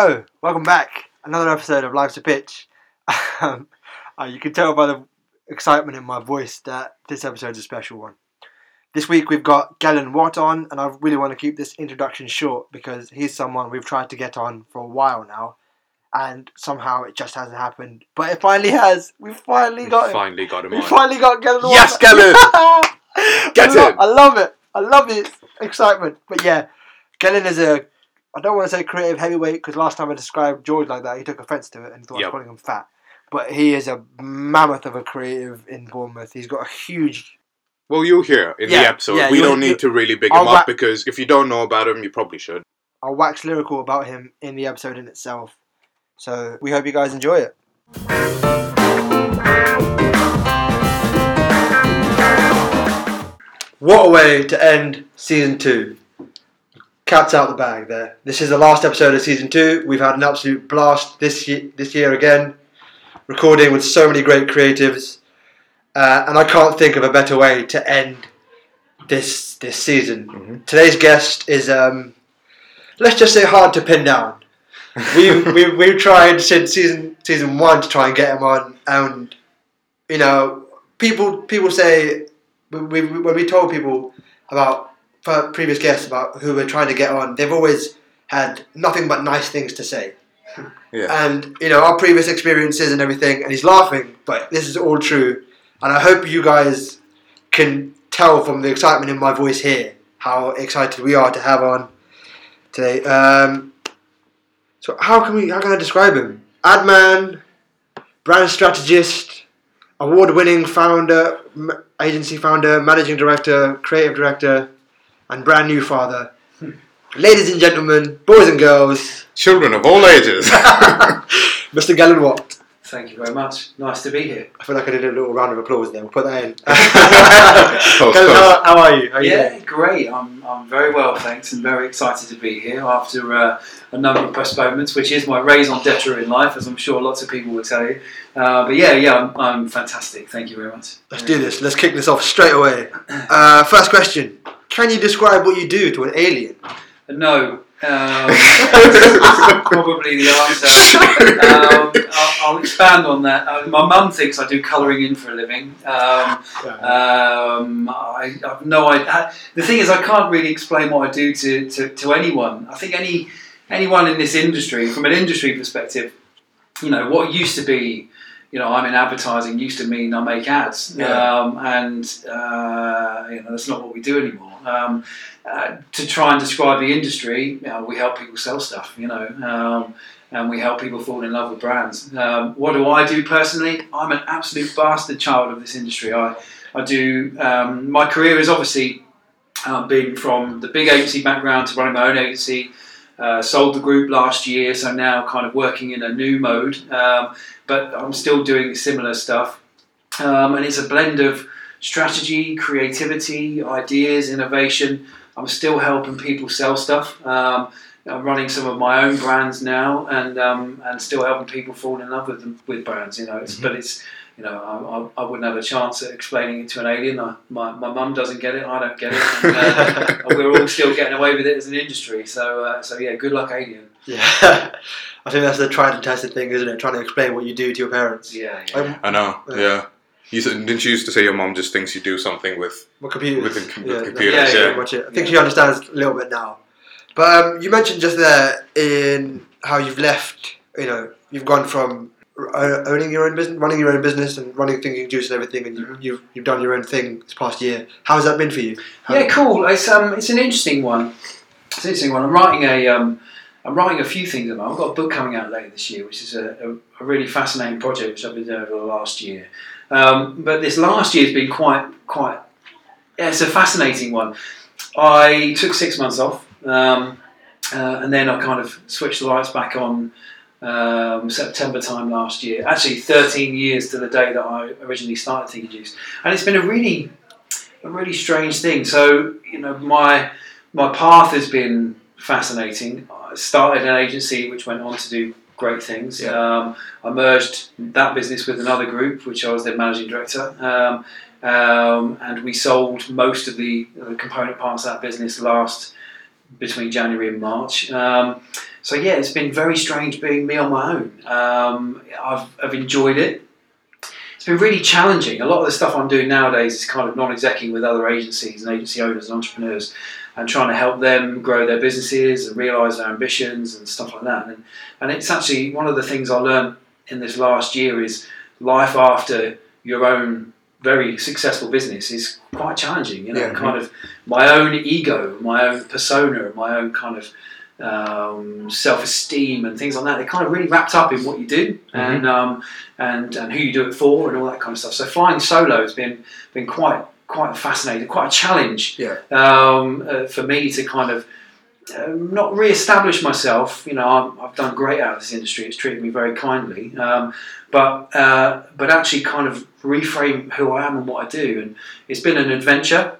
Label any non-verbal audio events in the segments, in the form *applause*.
Hello, welcome back. Another episode of Life's a Pitch. *laughs* Um, uh, you can tell by the excitement in my voice that this episode is a special one. This week we've got Gellan Watt on, and I really want to keep this introduction short because he's someone we've tried to get on for a while now, and somehow it just hasn't happened. But it finally has. We finally We got him. finally got him We on. finally got Gellan Watt. Yes, Gellan! *laughs* Get I lo- him! I love it. I love his excitement. But yeah, Gellan is a. I don't want to say creative heavyweight because last time I described George like that, he took offence to it and thought I was Yep. calling him fat. But he is a mammoth of a creative in Bournemouth. He's got a huge. well, you'll hear in Yeah, the episode. yeah, we you- don't need to really big I'll him wa- up because if you don't know about him, you probably should. I'll wax lyrical about him in the episode in itself. So we hope you guys enjoy it. What a way to end season two. Cat's out the bag there. This is the last episode of season two. We've had an absolute blast this year, this year again, recording with so many great creatives, uh, and I can't think of a better way to end this this season. Mhm. Today's guest is, um, let's just say, hard to pin down. we *laughs* we we've tried since season season one to try and get him on, and you know, people people say we, we, when we told people about for previous guests about who we're trying to get on, they've always had nothing but nice things to say. *laughs* Yeah. And you know our previous experiences and everything, and he's laughing, but this is all true. And I hope you guys can tell from the excitement in my voice here how excited we are to have on today. Um, so how can we? How can I describe him? Ad man, brand strategist, award-winning founder, agency founder, managing director, creative director, and brand new father. Ladies and gentlemen, boys and girls, Children of all ages. *laughs* *laughs* Mr. Gellan Watt. Thank you very much. Nice to be here. I feel like I did a little round of applause there. We'll put that in. Close, Gellan, close. how, how are you? How are yeah, doing? great. I'm, I'm very well, thanks, and very excited to be here after uh, a number of postponements, which is my raison d'etre in life, as I'm sure lots of people will tell you. Uh, but yeah, yeah, I'm, I'm fantastic. Thank you very much. Let's do this. Let's kick this off straight away. Uh, first question: Can you describe what you do to an alien? No. Um, *laughs* probably the answer. Um, I'll, I'll expand on that. Uh, my mum thinks I do colouring in for a living. Um, Um, I, I've no idea. The thing is, I can't really explain what I do to, to, to anyone. I think any anyone in this industry, from an industry perspective, you know, what used to be, you know, I'm in advertising used to mean I make ads, Yeah. um, and uh, you know that's not what we do anymore. Um, uh, to try and describe the industry, you know, we help people sell stuff, you know. Um, and we help people fall in love with brands. Um, what do I do personally? I'm an absolute bastard child of this industry. I, I do. Um, my career is obviously uh, been from the big agency background to running my own agency. Uh, sold the group last year, so now kind of working in a new mode. Um, but I'm still doing similar stuff, um, and it's a blend of strategy, creativity, ideas, innovation. I'm still helping people sell stuff. Um, I'm running some of my own brands now, and um, and still helping people fall in love with them, with brands. You know, it's, but it's you know I, I, I wouldn't have a chance at explaining it to an alien. I, my my mum doesn't get it, I don't get it, and, uh, *laughs* we're all still getting away with it as an industry. So uh, so yeah, good luck, alien. Yeah, *laughs* I think that's the tried and tested thing, isn't it? Trying to explain what you do to your parents. Yeah, yeah. Um, I know. Yeah. Yeah. You said, didn't you used to say your mom just thinks you do something with? What computers? With the com- with yeah, computers, that's yeah. pretty much it. I think Yeah. she understands a little bit now. But um, you mentioned just there in how you've left. You know, you've gone from o- owning your own business, running your own business, and running Thinking Juice and everything, and you, you've you've done your own thing this past year. How has that been for you? How- Yeah, cool. It's um, it's an interesting one. It's an interesting one. I'm writing a um, I'm writing a few things about. I've got a book coming out later this year, which is a, a, a really fascinating project which I've been doing over the last year. Um, but this last year has been quite quite. Yeah, it's a fascinating one. I took six months off, um, uh, and then I kind of switched the lights back on. Um, September time last year, actually 13 years to the day that I originally started Thinking Juice, and it's been a really a really strange thing. So you know, my my path has been fascinating. I started an agency which went on to do great things. Yeah. Um, I merged that business with another group, which I was their managing director. Um, um, and we sold most of the, the component parts of that business last between January and March. Um, so yeah, it's been very strange being me on my own. Um, I've, I've enjoyed it. It's been really challenging. A lot of the stuff I'm doing nowadays is kind of non-executing with other agencies and agency owners and entrepreneurs, and trying to help them grow their businesses and realise their ambitions and stuff like that. And, and it's actually one of the things I learned in this last year is life after your own very successful business is quite challenging. You know, Yeah. kind of my own ego, my own persona, my own kind of um, self-esteem and things like that. They're kind of really wrapped up in what you do and um, and and who you do it for and all that kind of stuff. So flying solo has been been quite quite fascinating, quite a challenge Yeah. um, uh, for me to kind of um, not re-establish myself. You know, I'm, I've done great out of this industry. It's treated me very kindly, um, but uh, but actually kind of reframe who I am and what I do. And it's been an adventure.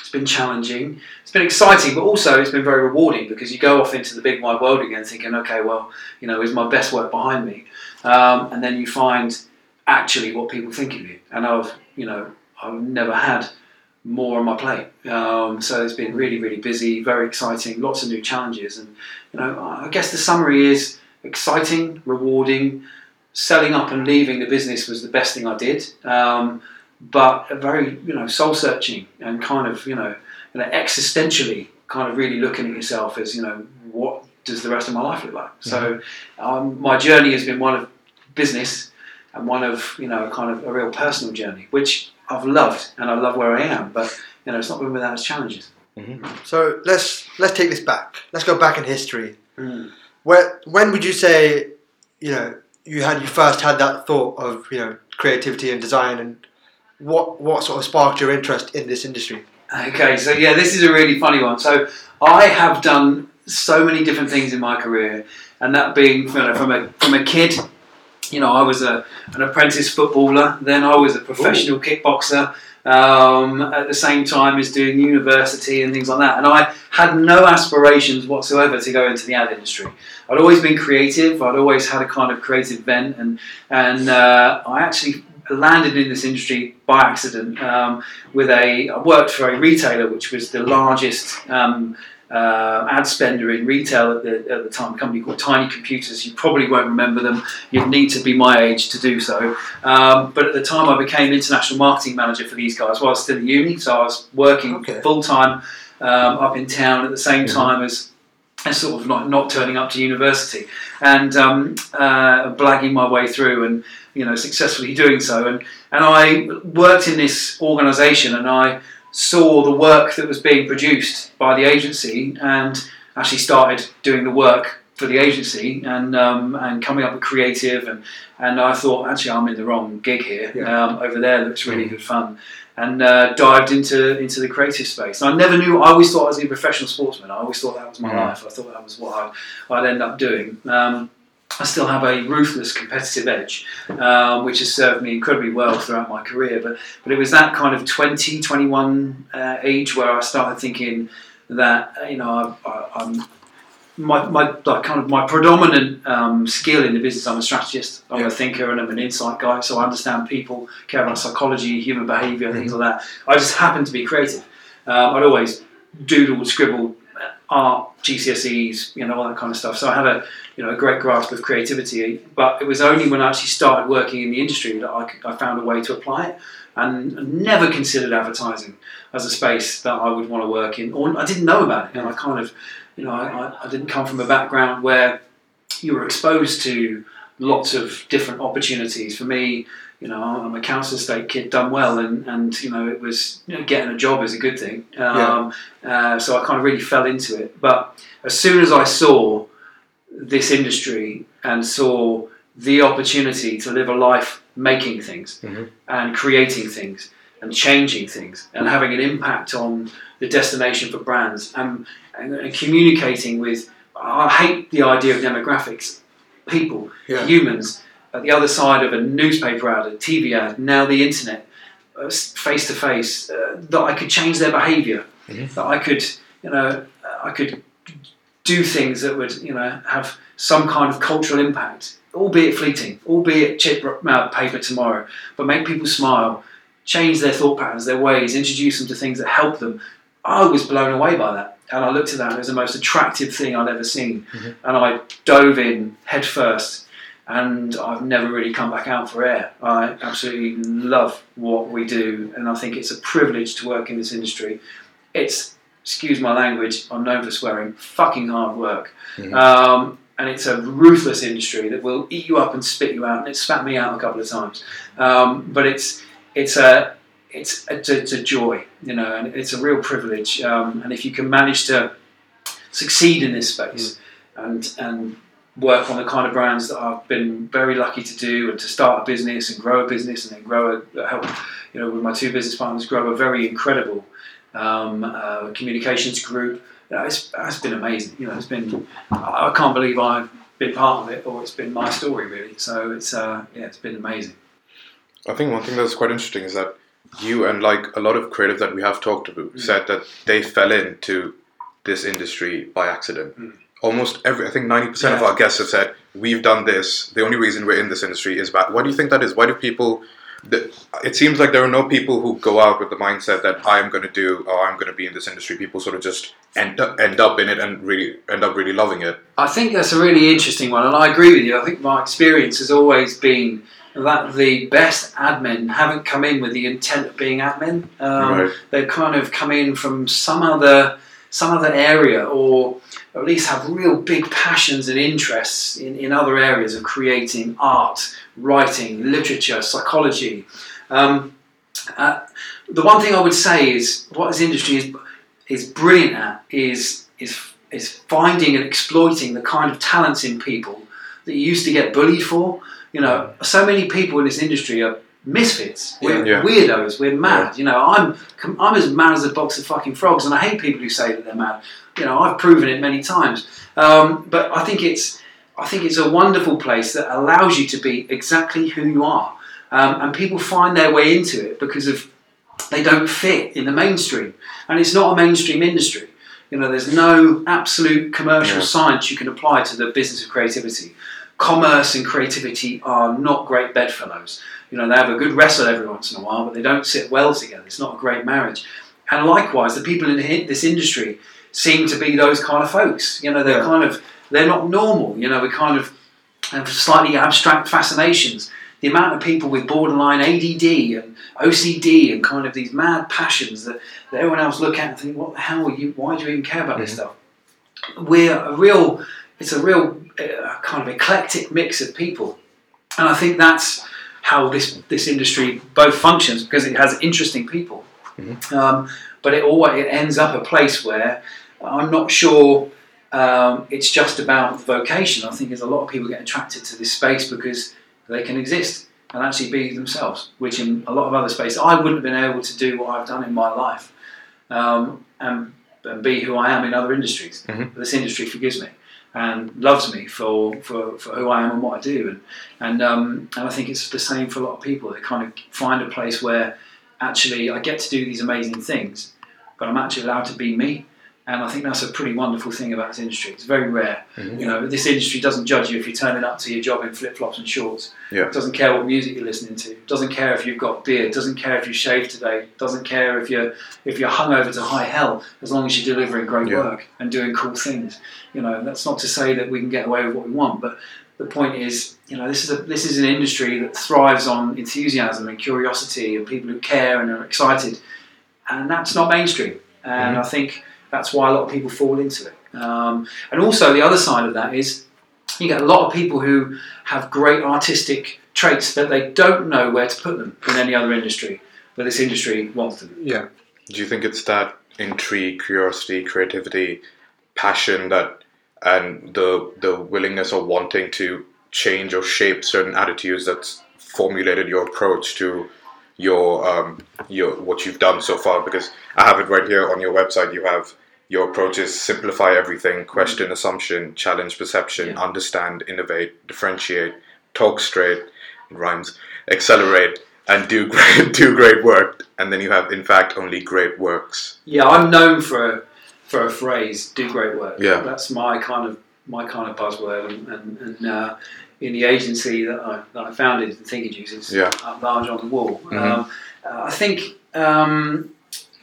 It's been challenging. It's been exciting, but also it's been very rewarding because you go off into the big wide world again, thinking, okay, well, you know, is my best work behind me? Um, and then you find actually what people think of you. And I've, you know, I've never had more on my plate. Um, so it's been really, really busy, very exciting, lots of new challenges. And, you know, I guess the summary is exciting, rewarding. Selling up and leaving the business was the best thing I did. Um, but a very, you know, soul searching and kind of, you know, you know, existentially kind of really looking at yourself as, you know, what does the rest of my life look like? So um, my journey has been one of business and one of, you know, kind of a real personal journey, which I've loved and I love where I am, but, you know, it's not been without its challenges. So let's let's take this back. Let's go back in history. Mm. Where when would you say, you know, you had you first had that thought of you know creativity and design, and what what sort of sparked your interest in this industry? Okay, so yeah, this is a really funny one. So I have done so many different things in my career, and that being you know, from a from a kid, you know, I was a an apprentice footballer. Then I was a professional kickboxer. Um, at the same time as doing university and things like that, and I had no aspirations whatsoever to go into the ad industry. I'd always been creative. I'd always had a kind of creative bent, and and uh, I actually landed in this industry by accident um, with a I worked for a retailer which was the largest um, uh, ad spender in retail at the, at the time, a company called Tiny Computers. You probably won't remember them. You'd need to be my age to do so. Um, but at the time, I became international marketing manager for these guys while I was still at uni. So I was working Okay. full time um, up in town at the same Mhm. time as. as sort of not, not turning up to university and um, uh, blagging my way through and you know successfully *laughs* doing so and and I worked in this organisation and I saw the work that was being produced by the agency and actually started doing the work for the agency and um, and coming up with creative and and I thought actually I'm in the wrong gig here. Yeah. um, over there looks really good fun. And uh, dived into into the creative space. And I never knew I always thought I was a professional sportsman. I always thought that was my life. I thought that was what I'd, I'd end up doing. Um, I still have a ruthless competitive edge, um, which has served me incredibly well throughout my career. But but it was that kind of 20, 21 uh, age where I started thinking that you know I, I, I'm my, my like kind of my predominant um, skill in the business. I'm a strategist. I'm Yeah. a thinker, and I'm an insight guy. So I understand people, care about psychology, human behaviour, things like that. I just happen to be creative. Um, I'd always doodle, scribble, uh, art, GCSEs, you know, all that kind of stuff. So I had a you know a great grasp of creativity. But it was only when I actually started working in the industry that I, I found a way to apply it. And never considered advertising as a space that I would want to work in, or I didn't know about it. And I kind of, you know, I, I didn't come from a background where you were exposed to lots of different opportunities. For me, you know, I'm a council estate kid, done well, and, and you know, it was you know, getting a job is a good thing. Um, uh, so I kind of really fell into it. But as soon as I saw this industry and saw the opportunity to live a life making things Mhm. and creating things and changing things and having an impact on the destination for brands and, and, and communicating with, I hate the idea of demographics, people, Yeah. humans at the other side of a newspaper ad, a TV ad, now the internet, face to face, that I could change their behaviour, Mhm. that I could, you know, I could do things that would, you know, have some kind of cultural impact, albeit fleeting, albeit chip uh, paper tomorrow, but make people smile, change their thought patterns, their ways, introduce them to things that help them. I was blown away by that. and I looked at that, and it was the most attractive thing I'd ever seen. Mhm. And I dove in head first, and I've never really come back out for air. I absolutely love what we do, and I think it's a privilege to work in this industry. It's, excuse my language, I'm known for swearing, fucking hard work. Mhm. Um, and it's a ruthless industry that will eat you up and spit you out, and it's spat me out a couple of times. Um, but it's it's a it's it's a, it's a joy, you know, and it's a real privilege. Um, and if you can manage to succeed in this space and and work on the kind of brands that I've been very lucky to do, and to start a business and grow a business, and then grow a help, you know, with my two business partners, grow a very incredible um, uh, communications group. You know, it's, it's been amazing. You know, it's been I can't believe I've been part of it, or it's been my story really. So it's uh, yeah, it's been amazing. I think one thing that's quite interesting is that you and like a lot of creatives that we have talked to Mm. said that they fell into this industry by accident. Mm. Almost every, I think ninety percent of our guests have said we've done this. The only reason we're in this industry is bad. Why do you think that is? Why do people? The, it seems like there are no people who go out with the mindset that I'm going to do or I'm going to be in this industry. People sort of just end up, end up in it and really end up really loving it. I think that's a really interesting one, and I agree with you. I think my experience has always been that the best admin haven't come in with the intent of being admin. Um, Right. They've kind of come in from some other some other area, or at least have real big passions and interests in, in other areas of creating art, writing, literature, psychology. Um, uh, the one thing I would say is what this industry is is brilliant at is is is finding and exploiting the kind of talents in people that you used to get bullied for. You know, so many people in this industry are misfits. We're Yeah. weirdos. We're mad. You know, I'm I'm as mad as a box of fucking frogs, and I hate people who say that they're mad. You know, I've proven it many times. Um, but I think it's I think it's a wonderful place that allows you to be exactly who you are, um, and people find their way into it because of they don't fit in the mainstream, and it's not a mainstream industry. You know, there's no absolute commercial Yeah. science you can apply to the business of creativity. Commerce and creativity are not great bedfellows. You know, they have a good wrestle every once in a while, but they don't sit well together. It's not a great marriage. And likewise, the people in this industry seem to be those kind of folks. You know, they're Yeah. kind of they're not normal. You know, we kind of have slightly abstract fascinations. The amount of people with borderline ADD and OCD and kind of these mad passions that, that everyone else look at and think, what the hell are you? Why do you even care about this mm-hmm. stuff? We're a real, it's a real uh, kind of eclectic mix of people, and I think that's how this this industry both functions because it has interesting people, um, but it always it ends up a place where I'm not sure um, it's just about vocation. I think there's a lot of people get attracted to this space because they can exist and actually be themselves, which in a lot of other spaces I wouldn't have been able to do what I've done in my life um, and, and be who I am in other industries. Mhm. But this industry forgives me and loves me for, for, for who I am and what I do. And, and, um, and I think it's the same for a lot of people. They kind of find a place where actually I get to do these amazing things, but I'm actually allowed to be me. And I think that's a pretty wonderful thing about this industry. It's very rare. Mhm. You know, this industry doesn't judge you if you're turning up to your job in flip flops and shorts. Yeah. It doesn't care what music you're listening to. It doesn't care if you've got beard. It doesn't care if you shaved today. It doesn't care if you're if you're hungover to high hell. As long as you're delivering great Yeah. work and doing cool things. You know, that's not to say that we can get away with what we want, but the point is, you know, this is a this is an industry that thrives on enthusiasm and curiosity and people who care and are excited, and that's not mainstream. And I think that's why a lot of people fall into it. Um, and also the other side of that is you get a lot of people who have great artistic traits that they don't know where to put them in any other industry, but this industry wants them. Yeah. Do you think it's that intrigue, curiosity, creativity, passion that and the the willingness or wanting to change or shape certain attitudes that's formulated your approach to your um, your what you've done so far? Because I have it right here on your website. You have your approach is simplify everything, question assumption, challenge perception, Yeah. understand, innovate, differentiate, talk straight, rhymes, accelerate, and do *laughs* great do great work. And then you have, in fact, only great works. Yeah, I'm known for a, for a phrase, "do great work." Yeah. that's my kind of my kind of buzzword, and, and, and uh, in the agency that I, that I founded, Thinking Juice, it's Yeah. up large on the wall. Mhm. Um, uh, I think um,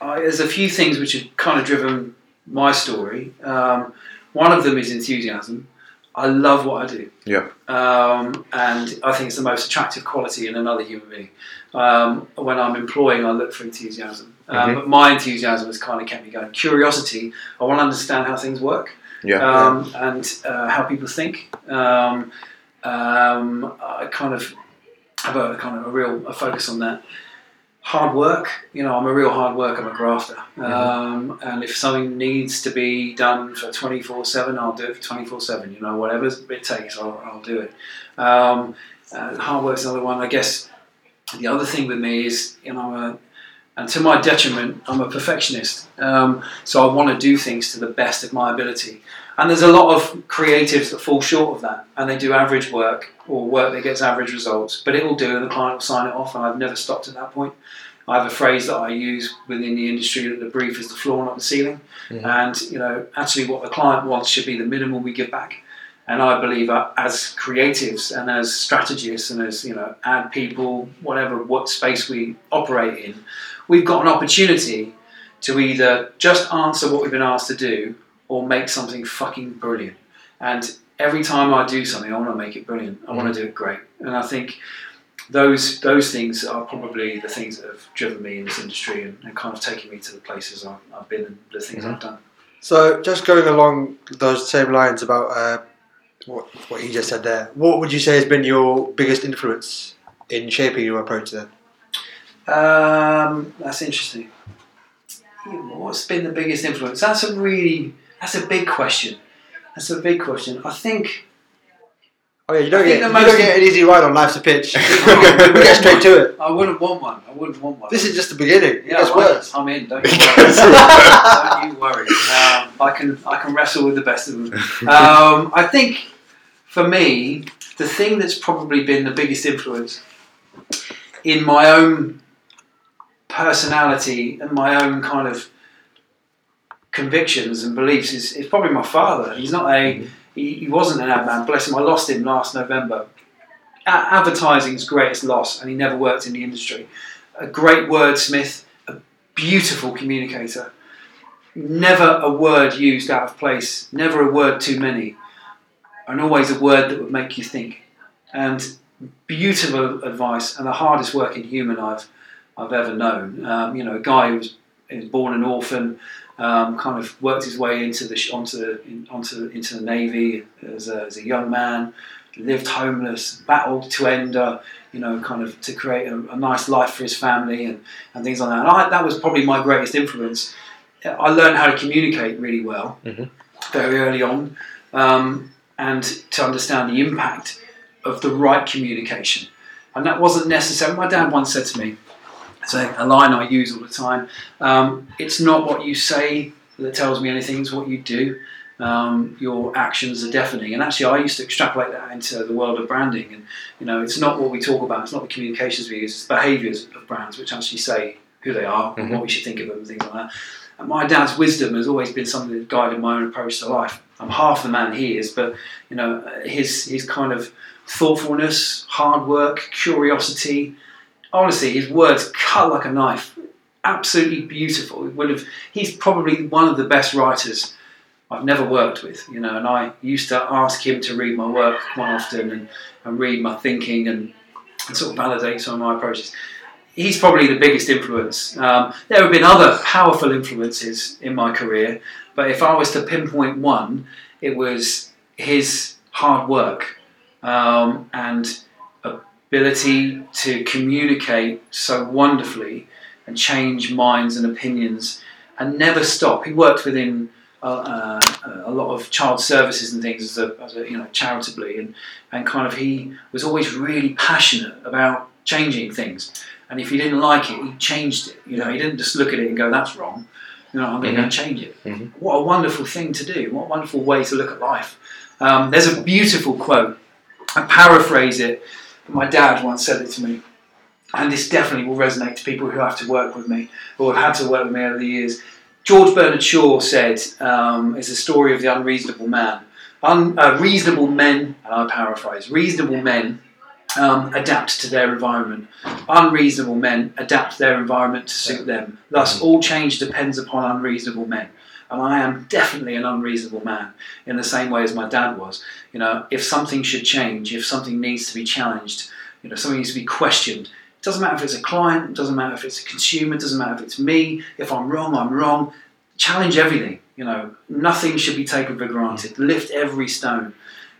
I, there's a few things which have kind of driven my story. Um, one of them is enthusiasm. I love what I do. Yeah. Um, and I think it's the most attractive quality in another human being. Um, when I'm employing, I look for enthusiasm. Um, Mhm. But my enthusiasm has kind of kept me going. Curiosity, I want to understand how things work Yeah. um, and uh, how people think. Um, um, I kind of have a kind of a real a focus on that. Hard work, you know, I'm a real hard worker, I'm a grafter. Um, and if something needs to be done for 24 7, I'll do it for 24 7. You know, whatever it takes, I'll, I'll do it. Um, uh, hard work's another one. I guess the other thing with me is, you know, I'm a, and to my detriment, I'm a perfectionist. Um, so I want to do things to the best of my ability. And there's a lot of creatives that fall short of that, and they do average work or work that gets average results. But it will do, and the client will sign it off. And I've never stopped at that point. I have a phrase that I use within the industry that the brief is the floor, not the ceiling. Mhm. And you know, actually, what the client wants should be the minimum we give back. And I believe uh, as creatives and as strategists and as you know, ad people, whatever what space we operate in, we've got an opportunity to either just answer what we've been asked to do or make something fucking brilliant. And every time I do something, I want to make it brilliant. I want to do it great. And I think those those things are probably the things that have driven me in this industry and, and kind of taken me to the places I've, I've been and the things I've done. So, just going along those same lines about uh, what what he just said there, what would you say has been your biggest influence in shaping your approach then? Um, that's interesting. What's been the biggest influence? That's a really that's a big question. That's a big question. I think Oh yeah, you don't get you don't get an easy ride on life's a pitch. *laughs* *laughs* we, get, straight to it. I wouldn't want one. I wouldn't want one. This is just the beginning. It yeah, gets well, worse. I'm in. Don't *laughs* you worry. don't you worry. Um, I can I can wrestle with the best of them. Um, I think for me, the thing that's probably been the biggest influence in my own personality and my own kind of convictions and beliefs is, is probably my father. He's not a he, he wasn't an ad man. Bless him. I lost him last November. A- advertising's greatest loss, and he never worked in the industry. A great wordsmith, a beautiful communicator. Never a word used out of place. Never a word too many, and always a word that would make you think. And beautiful advice, and the hardest working human I've I've ever known. Um, you know, a guy who was, who was born an orphan, um, kind of worked his way into the onto in, onto into the navy as a, as a young man, lived homeless, battled to end, uh, you know, kind of to create a, a nice life for his family and, and things like that. And I, that was probably my greatest influence. I learned how to communicate really well Mhm. very early on, um, and to understand the impact of the right communication. And that wasn't necessary. My dad once said to me, it's a, a line I use all the time. Um, it's not what you say that tells me anything; it's what you do. Um, your actions are deafening, and actually, I used to extrapolate that into the world of branding. And you know, it's not what we talk about; it's not the communications we use; it's behaviours of brands which actually say who they are and what we should think of them and things like that. And my dad's wisdom has always been something that guided my own approach to life. I'm half the man he is, but you know, his his kind of thoughtfulness, hard work, curiosity. Honestly, his words cut like a knife. Absolutely beautiful. Would have. He's probably one of the best writers I've never worked with. You know, and I used to ask him to read my work quite often and, and read my thinking and, and sort of validate some of my approaches. He's probably the biggest influence. Um, there have been other powerful influences in my career, but if I was to pinpoint one, it was his hard work um, and ability to communicate so wonderfully and change minds and opinions and never stop. He worked within uh, uh, a lot of child services and things as a, as a you know charitably and and kind of he was always really passionate about changing things. And if he didn't like it he changed it. You know he didn't just look at it and go that's wrong. You know I'm going to and change it. Mhm. what a wonderful thing to do. What a wonderful way to look at life. Um, there's a beautiful quote. I paraphrase it my dad once said it to me and this definitely will resonate to people who have to work with me or have had to work with me over the years George Bernard Shaw said, um, it's a story of the unreasonable man. Un, uh, reasonable men, and I paraphrase, reasonable men um, adapt to their environment. Unreasonable men adapt their environment to suit them. Thus, all change depends upon unreasonable men. And I am definitely an unreasonable man in the same way as my dad was. You know, if something should change, if something needs to be challenged, you know, something needs to be questioned. It doesn't matter if it's a client, it doesn't matter if it's a consumer, it doesn't matter if it's me. If I'm wrong, I'm wrong. Challenge everything. You know, nothing should be taken for granted. Lift every stone.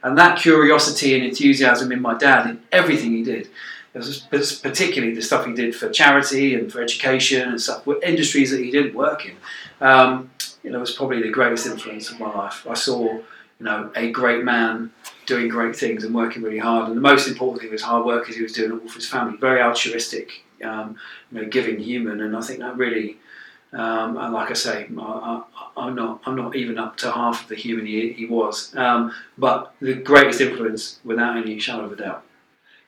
And that curiosity and enthusiasm in my dad in everything he did, particularly the stuff he did for charity and for education and stuff, industries that he didn't work in, um, you know, was probably the greatest influence of my life. I saw, you know, a great man doing great things and working really hard. And the most important thing was hard work because he was doing it all for his family. Very altruistic, um, you know, giving human. And I think that really, um, and like I say, I, am not, I'm not even up to half of the human he, he was. Um, but the greatest influence, without any shadow of a doubt.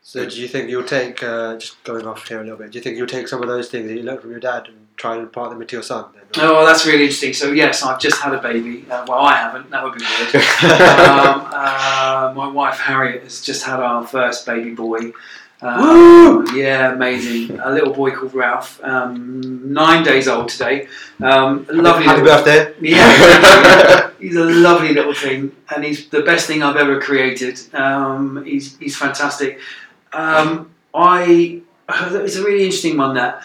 So, do you think you'll take, uh, just going off here a little bit, do you think you'll take some of those things that you learned from your dad and try and impart them into your son? Then? Oh, that's really interesting. So, yes, I've just had a baby. Uh, well, I haven't. That would be weird. *laughs* um, uh, my wife Harriet has just had our first baby boy. Um, yeah, amazing. A little boy called Ralph, um, nine days old today. Um, lovely. Happy little, birthday. *laughs* Yeah, he's a *laughs* lovely little thing, and he's the best thing I've ever created. Um, he's he's fantastic. Um, I it's a really interesting one that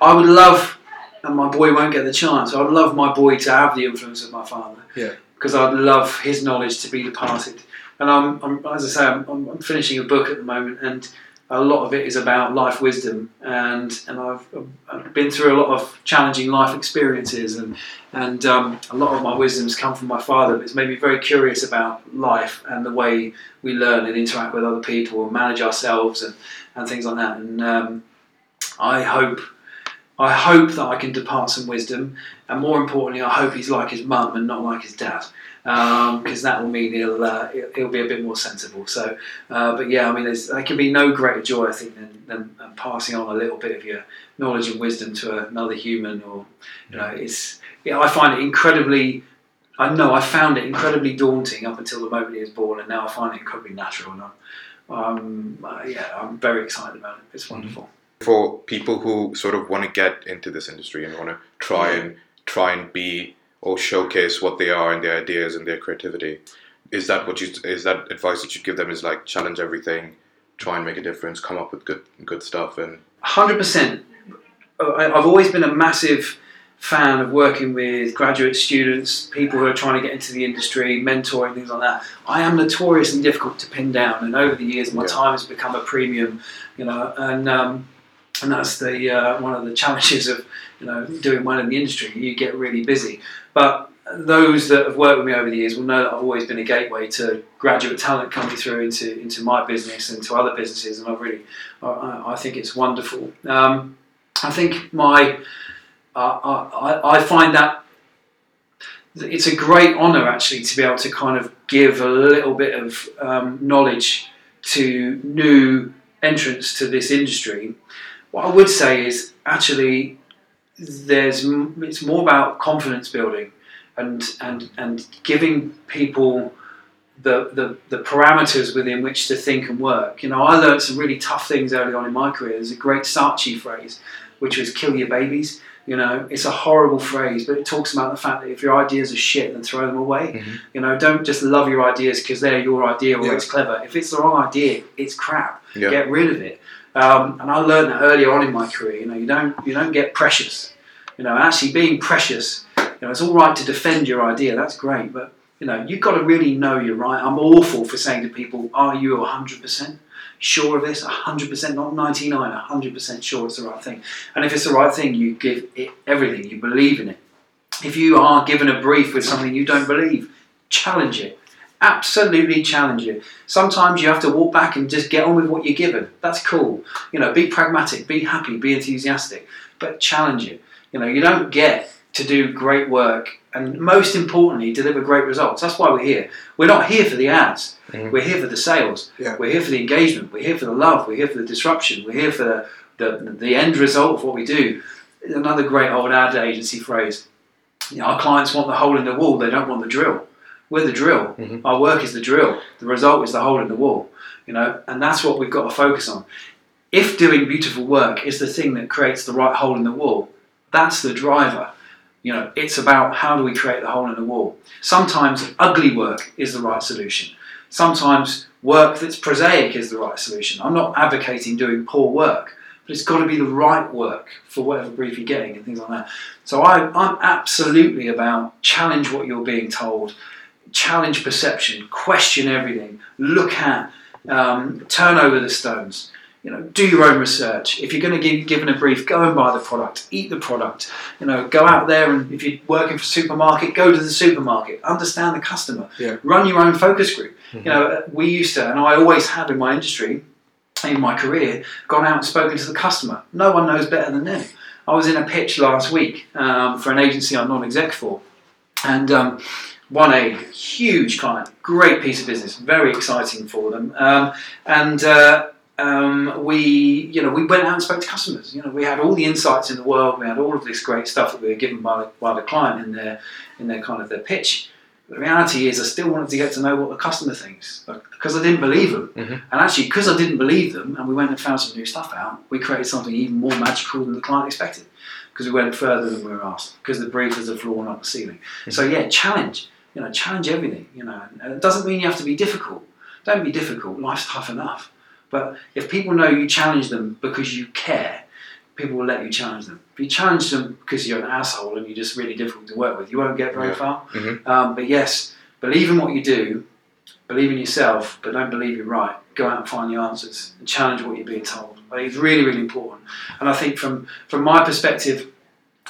I would love, and my boy won't get the chance. I'd love my boy to have the influence of my father. Yeah. Because I'd love his knowledge to be departed. And I'm, I'm as I say, I'm, I'm, finishing a book at the moment, and a lot of it is about life wisdom. And and I've, I've been through a lot of challenging life experiences, and and um, a lot of my wisdom's come from my father. But it's made me very curious about life and the way we learn and interact with other people and manage ourselves and, and things like that. And um, I hope I hope that I can depart some wisdom, and more importantly, I hope he's like his mum and not like his dad, because um, that will mean he'll uh, he'll be a bit more sensible. So, uh, but yeah, I mean, there can be no greater joy I think than, than, passing on a little bit of your knowledge and wisdom to another human, or you know, it's yeah, I find it incredibly. I know I found it incredibly daunting up until the moment he was born, and now I find it incredibly natural. And I'm, um, uh, yeah, I'm very excited about it. It's wonderful for people who sort of want to get into this industry and want to try and try and be or showcase what they are and their ideas and their creativity. Is that what you is that advice that you give them is like challenge everything try and make a difference come up with good good stuff and 100% i've always been a massive fan of working with graduate students people who are trying to get into the industry mentoring things like that. I am notorious and difficult to pin down and over the years my yeah. time has become a premium you know and um, and that's the uh, one of the challenges of you know doing well in the industry. You get really busy, but those that have worked with me over the years will know that I've always been a gateway to graduate talent coming through into into my business and to other businesses, and I really I, I think it's wonderful. Um, I think my uh, I, I find that it's a great honour actually to be able to kind of give a little bit of um, knowledge to new entrants to this industry what I would say is actually there's it's more about confidence building and and and giving people the, the, the parameters within which to think and work. You know, I learned some really tough things early on in my career. There's a great Saatchi phrase, which was "kill your babies." You know, it's a horrible phrase, but it talks about the fact that if your ideas are shit, then throw them away. Mm-hmm. You know, don't just love your ideas because they're your idea or yeah. it's clever. If it's the wrong idea, it's crap. Yeah. Get rid of it. Um, and I learned that earlier on in my career. You know, you don't you don't get precious. You know, actually being precious. You know, it's all right to defend your idea. That's great, but you know, you've got to really know you're right. I'm awful for saying to people, "Are you 100% sure of this? 100%, not 99, 100% sure it's the right thing." And if it's the right thing, you give it everything. You believe in it. If you are given a brief with something you don't believe, challenge it absolutely challenge you. Sometimes you have to walk back and just get on with what you're given. That's cool. You know, be pragmatic, be happy, be enthusiastic, but challenge you. You know, you don't get to do great work and most importantly, deliver great results. That's why we're here. We're not here for the ads. Mm-hmm. We're here for the sales. Yeah. We're here for the engagement. We're here for the love. We're here for the disruption. We're here for the, the, the end result of what we do. Another great old ad agency phrase. You know, our clients want the hole in the wall, they don't want the drill. We're the drill. Mm-hmm. Our work is the drill. The result is the hole in the wall. You know, and that's what we've got to focus on. If doing beautiful work is the thing that creates the right hole in the wall, that's the driver. You know, it's about how do we create the hole in the wall. Sometimes ugly work is the right solution. Sometimes work that's prosaic is the right solution. I'm not advocating doing poor work, but it's got to be the right work for whatever brief you're getting and things like that. So I, I'm absolutely about challenge what you're being told, challenge perception, question everything, look at, um, turn over the stones. You know, do your own research. If you're going to give given a brief, go and buy the product, eat the product. You know, go out there and if you're working for a supermarket, go to the supermarket, understand the customer, Yeah. run your own focus group. You know, we used to, and I always have in my industry, in my career, gone out and spoken to the customer. No one knows better than them. I was in a pitch last week um, for an agency I'm non-exec for, and um, won a huge client, great piece of business, very exciting for them. Um, and uh, um, we, you know, we went out and spoke to customers. You know, we had all the insights in the world. We had all of this great stuff that we were given by the, by the client in their in their kind of their pitch. The reality is, I still wanted to get to know what the customer thinks because I didn't believe them. Mhm. And actually, because I didn't believe them, and we went and found some new stuff out, we created something even more magical than the client expected. Because we went further than we were asked. Because the brief was the floor, not the ceiling. So yeah, challenge. You know, challenge everything. You know, and it doesn't mean you have to be difficult. Don't be difficult. Life's tough enough. But if people know you challenge them because you care, people will let you challenge them. If you challenge them because you're an asshole and you're just really difficult to work with, you won't get very Yeah. far. Mhm. Um, but yes, believe in what you do, believe in yourself, but don't believe you're right. Go out and find the answers and challenge what you're being told. I think it's really, really important. And I think from from my perspective,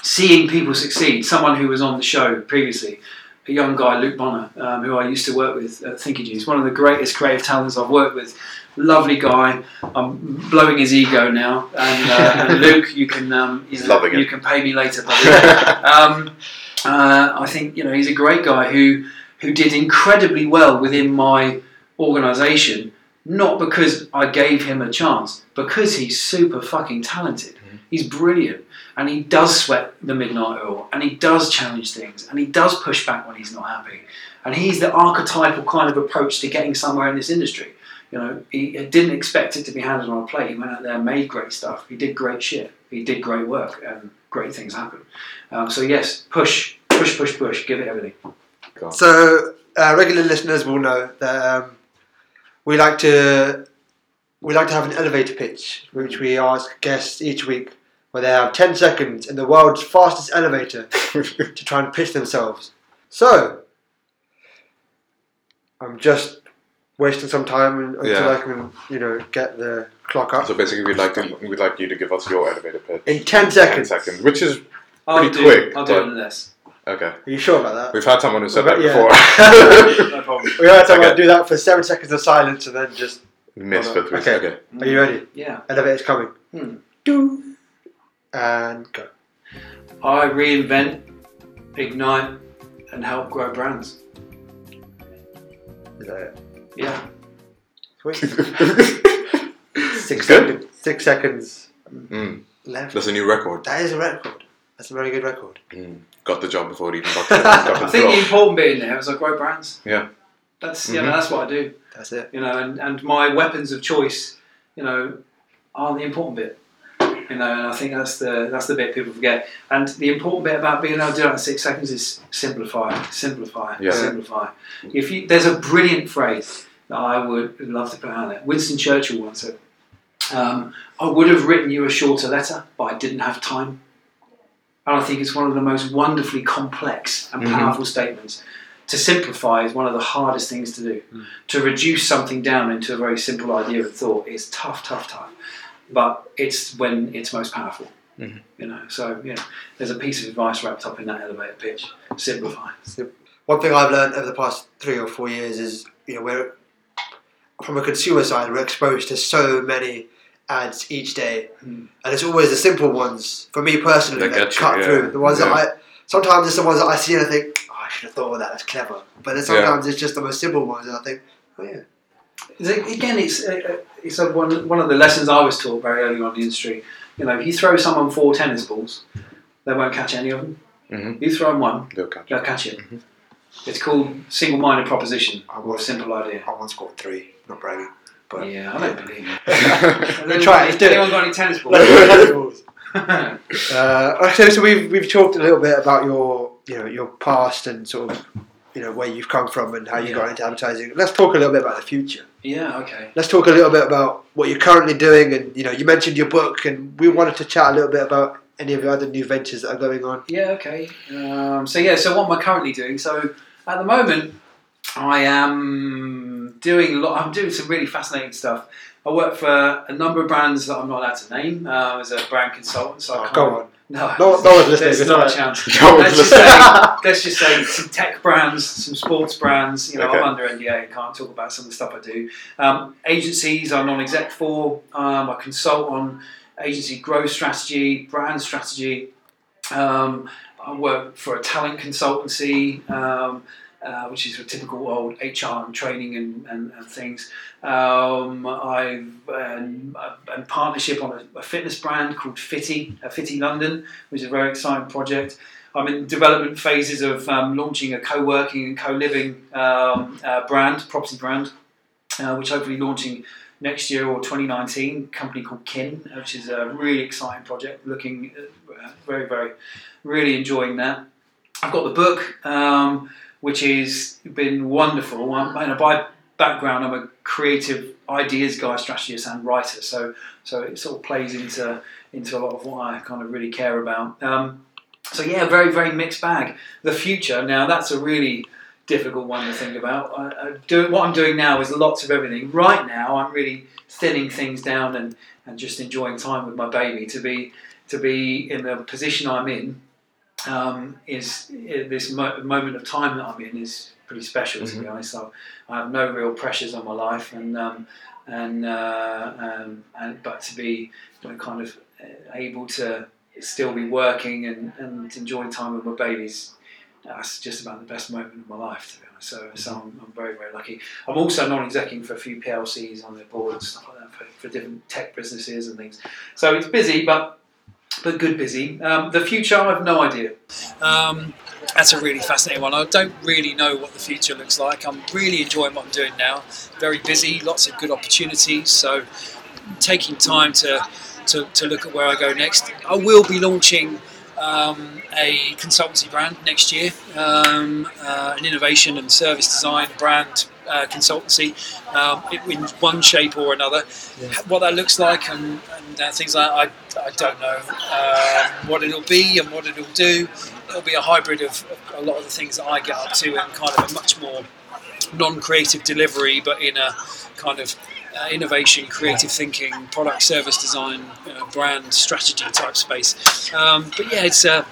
seeing people succeed, someone who was on the show previously, a young guy, Luke Bonner, um, who I used to work with at Thinking Juice, one of the greatest creative talents I've worked with. Lovely guy. I'm blowing his ego now, and, uh, *laughs* and Luke, you can um, you, He's know, loving it. you can pay me later. *laughs* Buddy. um, uh, I think you know he's a great guy who who did incredibly well within my organisation, not because I gave him a chance, because he's super fucking talented. He's brilliant, and he does sweat the midnight oil, and he does challenge things, and he does push back when he's not happy, and he's the archetypal kind of approach to getting somewhere in this industry. You know, he didn't expect it to be handed on a plate. He went out there and made great stuff. He did great shit. He did great work, and great things happen. Um, so yes, push, push, push, push. Give it everything. So uh, regular listeners will know that um, we like to we like to have an elevator pitch, which we ask guests each week, where they have ten seconds in the world's fastest elevator *laughs* to try and pitch themselves. So I'm just wasting some time until Yeah. I can, you know, get the clock up So basically, we'd like to, we'd like you to give us your elevator pitch. in ten seconds. seconds, which is I'll Pretty do, quick, I'll do it in less. okay. Are you sure about that? We've had someone who said that Yeah. before. *laughs* No problem. *laughs* We had someone Okay. do that for seven seconds of silence and then just. Miss for three. Okay. Okay. Are you ready? Yeah. Elevator's coming. Hmm. Do and go. I reinvent, ignite, and help grow brands. Is that it? Yeah. Sweet. *laughs* Six Good. seconds. Six seconds Mm, left. that's a new record. That is a record. That's a very good record. Mm, got the job before it even got, *laughs* got I think the important bit in there is I grow brands. Yeah. That's you know Mhm. that's what I do. That's it. You know, and, and my weapons of choice, you know, are the important bit. You know, and I think that's the that's the bit people forget. And the important bit about being able to do that in six seconds is simplify, simplify, Yeah. simplify. If you there's a brilliant phrase that I would love to put out there. Winston Churchill once said, um, "I would have written you a shorter letter, but I didn't have time." And I think it's one of the most wonderfully complex and Mhm. powerful statements. To simplify is one of the hardest things to do. To reduce something down into a very simple idea and thought is tough, tough, tough. But it's when it's most powerful. Mhm. You know, so yeah, there's a piece of advice wrapped up in that elevator pitch. Simplify. One thing I've learned over the past three or four years is, you know, we're from a consumer side, we're exposed to so many ads each day, Mm. and it's always the simple ones. For me personally, That that, get you, cut yeah. through. The ones Yeah. that I sometimes it's the ones that I see and I think, oh, I should have thought of that. That's clever. But then sometimes it's just the most simple ones, and I think, oh yeah, Is it- Again, it's uh, it's a, one one of the lessons I was taught very early on in the industry. You know, if you throw someone four tennis balls, they won't catch any of them. Mhm. You throw them one, They'll catch. they'll catch it. Mhm. It's called single-minded proposition I or a was simple idea. I once got three. Not bragging. But Yeah, I don't believe it. We try it, let's do it. Anyone got any tennis balls? Let's tennis balls. Uh, so, so we've we've talked a little bit about your you know your past and sort of you know where you've come from and how you Yeah. got into advertising. Let's talk a little bit about the future. yeah, okay. Let's talk a little bit about what you're currently doing, and you know you mentioned your book, and we wanted to chat a little bit about any of the other new ventures that are going on. Yeah, okay. Um, so yeah, so what am I currently doing? So at the moment, I am doing a lot. I'm doing some really fascinating stuff. I work for a number of brands that I'm not allowed to name uh, as a brand consultant. So I Oh, can't, go on. No, No, no one's listening. there's not a chance. *laughs* No let's, just say, let's just say some tech brands, some sports brands. You know, Okay. I'm under NDA. I can't talk about some of the stuff I do. Um, agencies I'm non-exec for. Um, I consult on agency growth strategy, brand strategy. Um, I work for a talent consultancy, um, uh, which is a typical old HR and training and, and, and things. Um, I've um, in partnership on a, a fitness brand called Fitty, uh, Fitty London, which is a very exciting project. I'm in development phases of um, launching a co-working and co-living um, uh, brand, property brand, uh, which hopefully launching next year or 2019. A company called Kin, which is a really exciting project. Looking uh, very, very, really enjoying that. I've got the book, um, which has been wonderful. I'm, and by background, I'm a creative ideas guy, strategist, and writer. So, so it sort of plays into into a lot of what I kind of really care about. Um, so yeah, very very mixed bag. The future now that's a really difficult one to think about. I, I do, what I'm doing now is lots of everything. Right now, I'm really thinning things down and, and just enjoying time with my baby. To be to be in the position I'm in um, is i- this mo- moment of time that I'm in is pretty special. To be honest, so I have no real pressures on my life, and um, and, uh, um, and but to be you know, kind of uh, able to still be working and, and enjoying time with my babies that's just about the best moment of my life, to be honest. So, so I'm, I'm very, very lucky. I'm also non-executing for a few PLCs on their board and stuff like that for, for different tech businesses and things. So it's busy, but but good busy. Um, the future, I have no idea. Um, that's a really fascinating one. I don't really know what the future looks like. I'm really enjoying what I'm doing now. Very busy, lots of good opportunities. So taking time to to, to look at where I go next. I will be launching um, a consultancy brand next year, um, uh, an innovation and service design brand uh, consultancy um, in one shape or another. Yeah. What that looks like and, and uh, things like that, I, I don't know um, what it'll be and what it'll do. It'll be a hybrid of, of a lot of the things that I get up to and kind of a much more non-creative delivery, but in a kind of uh, innovation, creative thinking, product service design, uh, brand strategy type space. Um, but yeah, it's uh,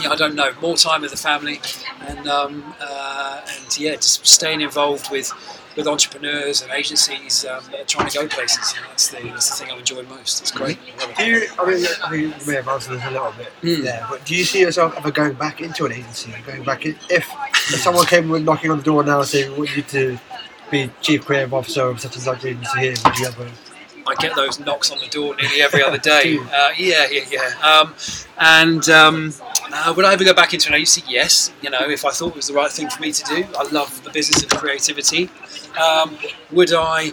yeah, I don't know, more time with the family, and um, uh, and yeah, just staying involved with with entrepreneurs and agencies um, that are trying to go places. That's the that's the thing I'm enjoying most. It's great. I. Do you, I mean, I mean, you may have answered this a little bit Mm. there, but do you see yourself ever going back into an agency? Going back in, if, if someone came knocking on the door now and saying we want you to be chief creative officer of such and such agency here, would you ever? I get those knocks on the door nearly every other *laughs* day. Uh, yeah, yeah, yeah. Um, and um, uh, would I ever go back into an agency? Yes. You know, if I thought it was the right thing for me to do. I love the business of creativity. Um, would I?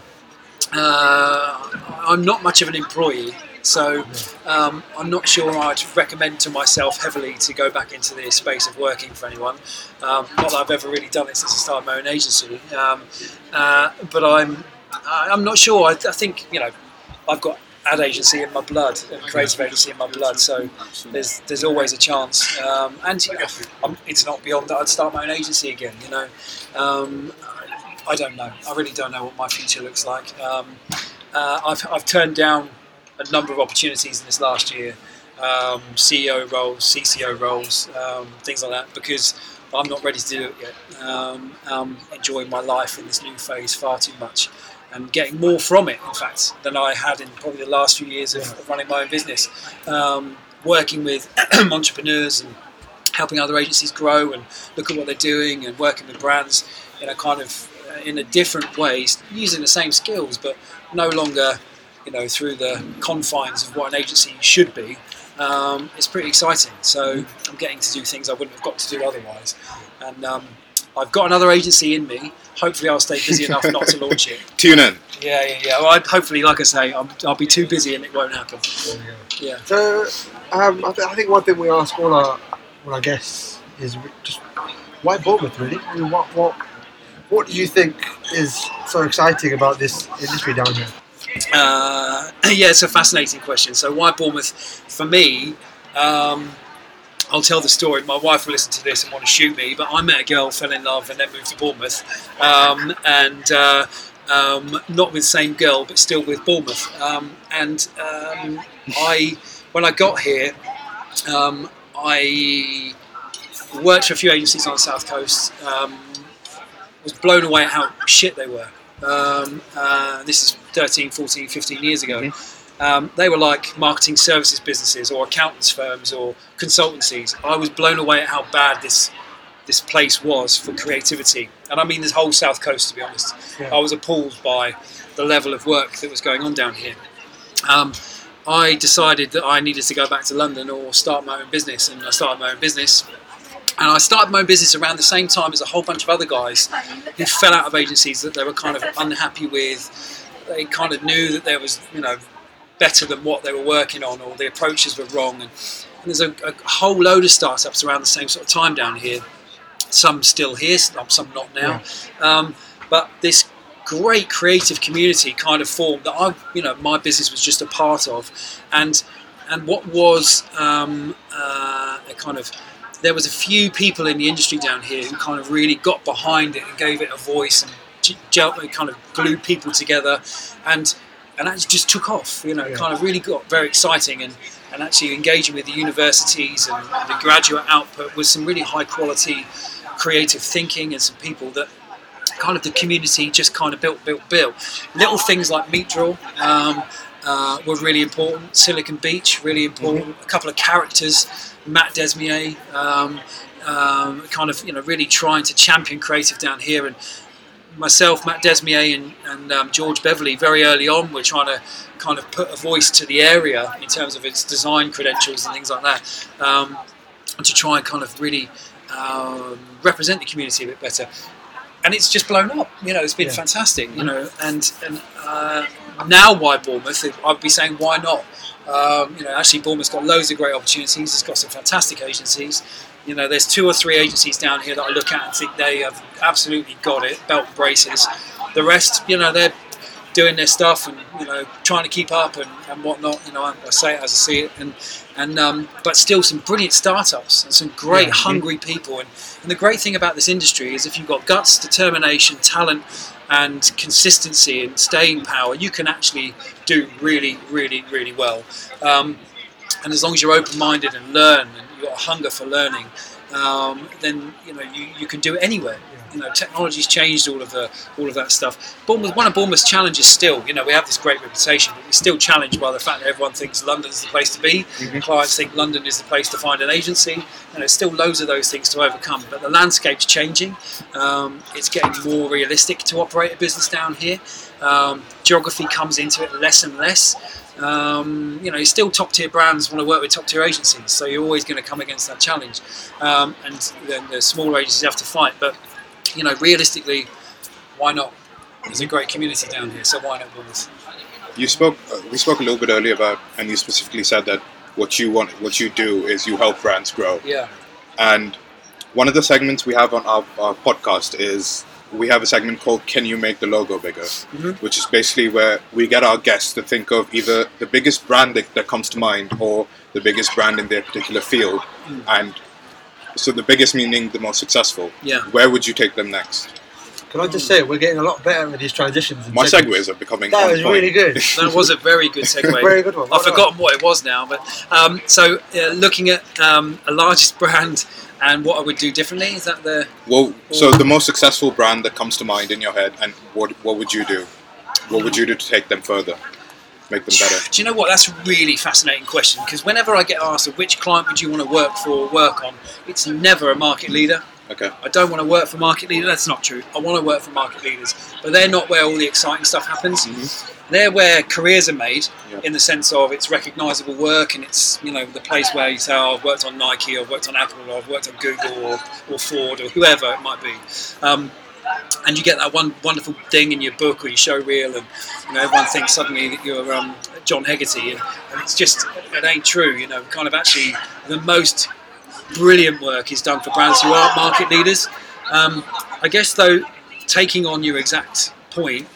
Uh, I'm not much of an employee, so um, I'm not sure I'd recommend to myself heavily to go back into the space of working for anyone. Um, not that I've ever really done it since I started my own agency, um, uh, but I'm I- I'm not sure. I, I think you know I've got ad agency in my blood and creative agency in my blood, so there's there's always a chance. Um, and you know, it's not beyond that I'd start my own agency again. You know, um, I don't know. I really don't know what my future looks like. Um, uh, I've I've turned down a number of opportunities in this last year, um, CEO roles, CCO roles, um, things like that, because I'm not ready to do it yet. Um, I'm enjoying my life in this new phase far too much and getting more from it, in fact, than I had in probably the last few years of, of running my own business. Um, working with *clears throat* entrepreneurs and helping other agencies grow and look at what they're doing and working with brands in a kind of uh, in a different way, using the same skills, but no longer, you know, through the confines of what an agency should be. Um, it's pretty exciting. So I'm getting to do things I wouldn't have got to do otherwise, and um, I've got another agency in me. Hopefully, I'll stay busy enough not to launch it. *laughs* Tune in. Yeah, yeah, yeah. Well, I'd, hopefully, like I say, I'm, I'll be too busy and it won't happen. Yeah. So, um, I, th- I think one thing we ask all our all our guests is just why Bournemouth, really? I mean, what what what do you think is so exciting about this industry down here? Uh, *clears throat* yeah, it's a fascinating question. So, why Bournemouth? For me, um, I'll tell the story. My wife will listen to this and want to shoot me, but I met a girl, fell in love, and then moved to Bournemouth. Um, and uh, um, not with the same girl, but still with Bournemouth. Um, and um, I, when I got here, um, I worked for a few agencies on the south coast. Um, was blown away at how shit they were. Uh, this is 13, 14, 15 years ago. Um, they were like marketing services businesses or accountants firms or consultancies. I was blown away at how bad this this place was for creativity, and I mean this whole south coast. To be honest, Yeah. I was appalled by the level of work that was going on down here. Um, I decided that I needed to go back to London or start my own business, and I started my own business. And I started my own business around the same time as a whole bunch of other guys who fell out of agencies that they were kind of unhappy with. They kind of knew that there was, you know, better than what they were working on, or the approaches were wrong. And, and there's a, a whole load of startups around the same sort of time down here. Some still here, some some not now. Um, but this great creative community kind of formed that I, you know, my business was just a part of, and and what was um, uh, a kind of there was a few people in the industry down here who kind of really got behind it and gave it a voice and kind of glued people together, and and that just took off. You know, Yeah. kind of really got very exciting and. And actually engaging with the universities and the graduate output was some really high quality creative thinking and some people that kind of the community just kind of built, built, built. Little things like Meat Draw um, uh, were really important. Silicon Beach, really important. A couple of characters, Matt Desmier, um, um, kind of you know really trying to champion creative down here, and myself, Matt Desmier, and, and um, George Beverley. Very early on, we're trying to kind of put a voice to the area in terms of its design credentials and things like that, um, to try and kind of really um, represent the community a bit better and it's just blown up. You know, it's been Yeah. fantastic. You know, and and uh, now why Bournemouth? I'd be saying why not? Um, you know, actually Bournemouth's got loads of great opportunities. It's got some fantastic agencies. You know, there's two or three agencies down here that I look at and think they have absolutely got it, belt and braces. The rest, you know, they're doing their stuff and you know trying to keep up and, and whatnot. You know, I, I say it as I see it, and and um, but still some brilliant startups and some great Yeah. hungry people. And, and the great thing about this industry is if you've got guts, determination, talent, and consistency and staying power, you can actually do really, really, really well. Um, and as long as you're open-minded and learn and got a hunger for learning, um, then you know you, you can do it anywhere. You know, technology's changed all of the all of that stuff. Bournemouth, one of Bournemouth's challenges still, you know, we have this great reputation, but we're still challenged by the fact that everyone thinks London's the place to be. Clients think London is the place to find an agency. And there's still loads of those things to overcome. But the landscape's changing. Um, it's getting more realistic to operate a business down here. Um, geography comes into it less and less. Um, you know, still top tier brands want to work with top tier agencies, so you're always going to come against that challenge. Um, and then the smaller agencies have to fight. But you know, realistically, why not? There's a great community down here, so why not? You spoke. Uh, we spoke a little bit earlier about, and you specifically said that what you want, what you do, is you help brands grow. Yeah, And one of the segments we have on our, our podcast is we have a segment called "Can You Make the Logo Bigger," Mhm. which is basically where we get our guests to think of either the biggest brand that, that comes to mind or the biggest brand in their particular field, and so the biggest meaning the most successful. yeah. Where would you take them next? Can I just say we're getting a lot better with these transitions? and My segments. segues are becoming. That was point. really good. *laughs* That was a very good *laughs* segue. Very good one. Well I've done. forgotten what it was now, but um, so uh, looking at um, a largest *laughs* brand and what I would do differently is that the Well, so the most successful brand that comes to mind in your head, and what what would you do? What would you do to take them further, make them better? Do you know what? That's a really fascinating question because whenever I get asked which client would you want to work for or work on, it's never a market leader. Okay. I don't want to work for market leaders. That's not true. I want to work for market leaders, but they're not where all the exciting stuff happens. They're where careers are made, Yeah. in the sense of it's recognisable work, and it's you know the place where you say, oh, "I've worked on Nike, or I've worked on Apple, or I've worked on Google, or, or Ford, or whoever it might be." Um, and you get that one wonderful thing in your book or your show reel, and you know everyone thinks suddenly that you're um, John Hegarty, and, and it's just it ain't true. You know, kind of actually the most brilliant work is done for brands who aren't market leaders. Um, I guess though, taking on your exact point,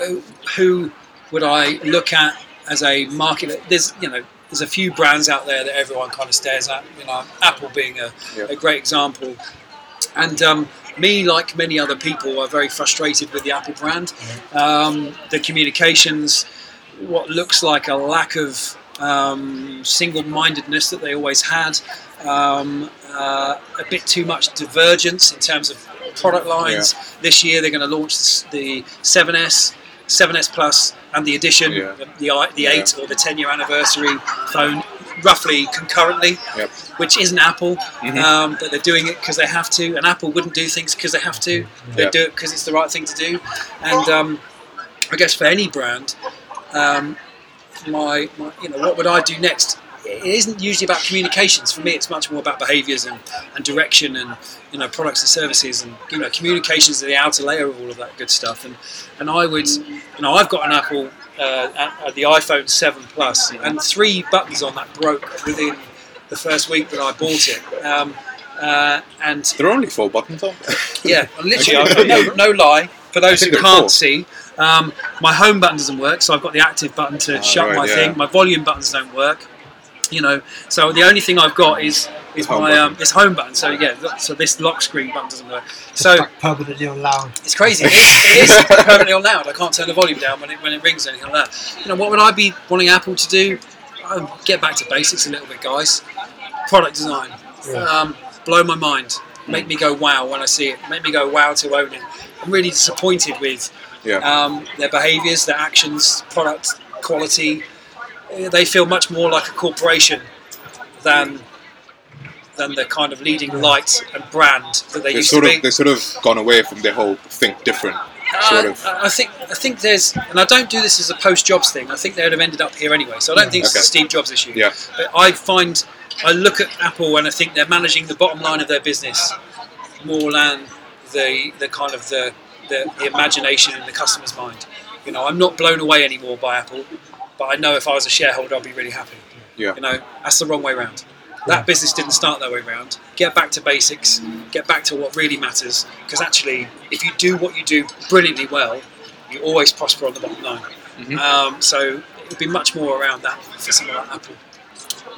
uh, who would I look at as a market? There's you know there's a few brands out there that everyone kind of stares at. You know, Apple being a, Yeah. a great example, and um, me, like many other people, are very frustrated with the Apple brand. Um, the communications, what looks like a lack of um, single-mindedness that they always had, um, uh, a bit too much divergence in terms of product lines. This year, they're going to launch the 7S, 7S Plus, and the Edition, Yeah. the the, the Yeah. 8 or the 10-year anniversary phone, roughly concurrently, Yep. which isn't Apple, Mhm. um, but they're doing it because they have to. And Apple wouldn't do things because they have to. They Yeah. do it because it's the right thing to do. And um, I guess for any brand, um, my, my you know what would I do next? It isn't usually about communications. For me, it's much more about behaviours and, and direction and you know products and services and you know communications are the outer layer of all of that good stuff. And and I would you know I've got an Apple uh, uh, the iPhone 7 Plus and three buttons on that broke within the first week that I bought it. Um, uh, and There are only four buttons on. *laughs* yeah, literally, I, no, no lie. For those who can't four. see, um, my home button doesn't work, so I've got the active button to Ah, shut right, my yeah. thing. My volume buttons don't work. You know, so the only thing I've got is is Home my button. um, this home button. So yeah, so this lock screen button doesn't work. So Stuck permanently on loud. it's crazy. It is, it is permanently on loud. I can't turn the volume down when it when it rings or anything like that. You know, what would I be wanting Apple to do? Um, get back to basics a little bit, guys. Product design. Yeah. Um, blow my mind. Make me go wow when I see it. Make me go wow to own it. I'm really disappointed with Yeah. um, their behaviours, their actions, product quality. They feel much more like a corporation than than the kind of leading light and brand that they They used sort to of be. they sort of gone away from their whole think different sort Uh, of. I think I think there's, and I don't do this as a post Jobs thing. I think they would have ended up here anyway. So I don't think it's a Steve Jobs issue. Yeah. But I find I look at Apple and I think they're managing the bottom line of their business more than the the kind of the the, the imagination in the customer's mind. You know, I'm not blown away anymore by Apple, but I know if I was a shareholder, I'd be really happy. Yeah. You know, that's the wrong way round. That business didn't start that way round. Get back to basics. Get back to what really matters. Because actually, if you do what you do brilliantly well, you always prosper on the bottom line. Mhm. Um, so it would be much more around that for someone like Apple.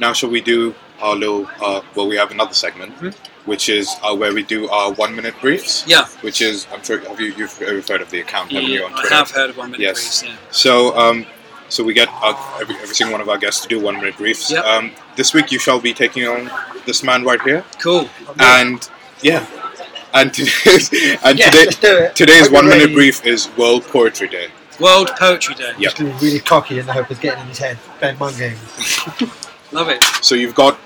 Now, shall we do our little? Uh, well, we have another segment, Mhm. which is uh, where we do our one-minute briefs. Yeah, Which is, I'm sure, have you you've heard of the account, haven't you, on I Twitter? have heard of one minute Yes. briefs. Yeah. So, um, so we get our, every, every single one of our guests to do one-minute briefs. Yep. Um, this week, you shall be taking on this man right here, Cool. and yeah, and *laughs* today's and Yes, today, let's do it. today's one-minute brief is World Poetry Day. World Poetry Day. Yeah. He's going to be really cocky in the hope of getting in his head. Ben Mungane. *laughs* Love it. So you've got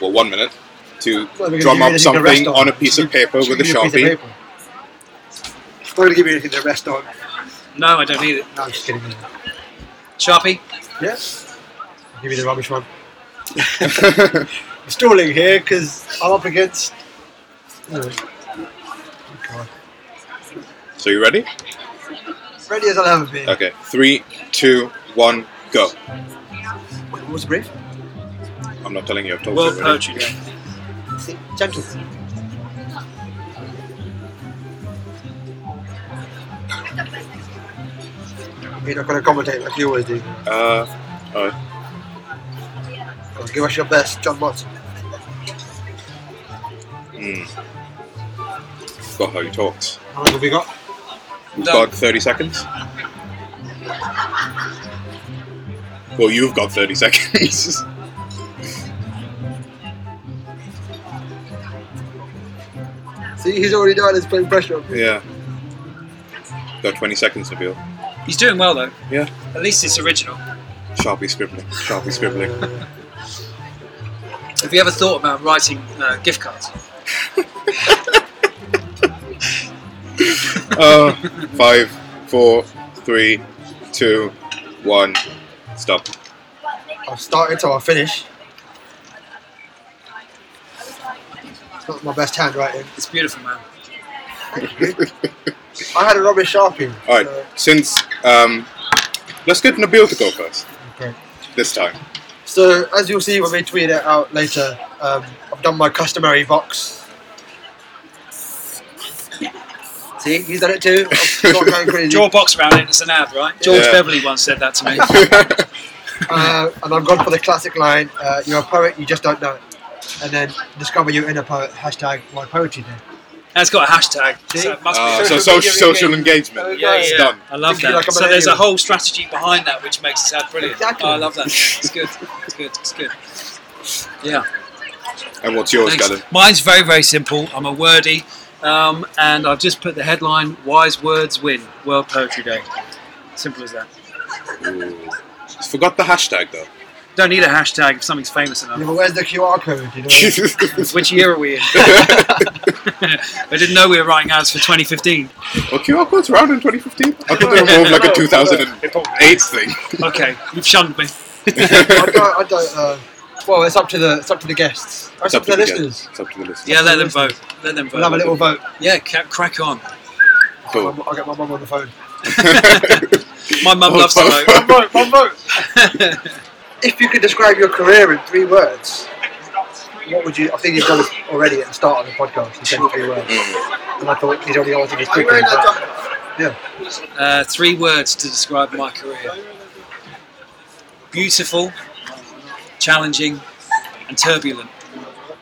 well one minute to Well, drum up anything to rest something on a piece of paper with a Give piece of sharpie. paper. We're going to give you anything to rest on. No, I don't need it. No, I'm just kidding. Sharpie. Yes. I'll give you the rubbish one. *laughs* I'm stalling here because I'm up against. Oh, God. So you ready? Ready as I'll ever be. Okay, three, two, one, go. What was the brief? I'm not telling you. I've told World you already. Poetry Day. Gentle. You're not going to commentate like you always do. Uh, give us your best, John Watson. Hmm. Got how he talks. How long have we got? We've Done. got 30 seconds. Well, you've got 30 seconds. See, he's already done. He's putting pressure on. me. yeah. Got 20 seconds, Nabil. He's doing well though. Yeah. At least it's original. Sharpie scribbling. Sharpie scribbling. Have you ever thought about writing uh, gift cards? *laughs* uh, five, four, three, two, one. Stop. I've started until I finish. It's not my best handwriting. It's beautiful, man. I had a rubbish sharpie. All right. so- Since um, let's get Nabil to go first okay. this time. So as you'll see when we tweet it out later, um, I've done my customary box. See, he's done it too. *laughs* I'm not going crazy. Draw a box around it. It's an ad, right? George Yeah. Beverly once said that to me. *laughs* Uh, and I've gone for the classic line: uh, "You're a poet, you just don't know it." And then discover your inner poet. Hashtag my poetry day. And it's got a hashtag. So it must Uh, be. so Social social, engagement. Yeah, it's yeah. done. I love Thinking that. like a so there's a millennial. whole strategy behind that which makes it sound brilliant. Exactly. Oh, I love that. Yeah, it's good. It's good. It's good. Yeah. And what's yours, Thanks. Gellan? Mine's very, very simple. I'm a wordy, um, and I've just put the headline "Wise Words Win World Poetry Day." Simple as that. Forgot the hashtag though. Don't need a hashtag if something's famous Yeah, enough. but where's the QR code? You know. *laughs* Which year are we in? *laughs* I didn't know we were writing ads for 2015. Well, QR codes around in 2015. I thought they were more of like a *laughs* 2008 thing. Okay, you've shunned me. I don't. I don't uh, well, it's up to the it's up to the guests. It's, up to the guests. listeners. It's up to the listeners. Yeah, let them vote. Let them vote. We'll have a little vote. Yeah, ca- crack on. Cool. I'll, I'll get my mum on the phone. My mum loves to vote. One vote. One vote. If you could describe your career in three words, what would you? I think you've done it already at the start of the podcast. You said three words, and I thought he's only answered this quickly. But, yeah. Uh, three words to describe my career: beautiful, challenging, and turbulent.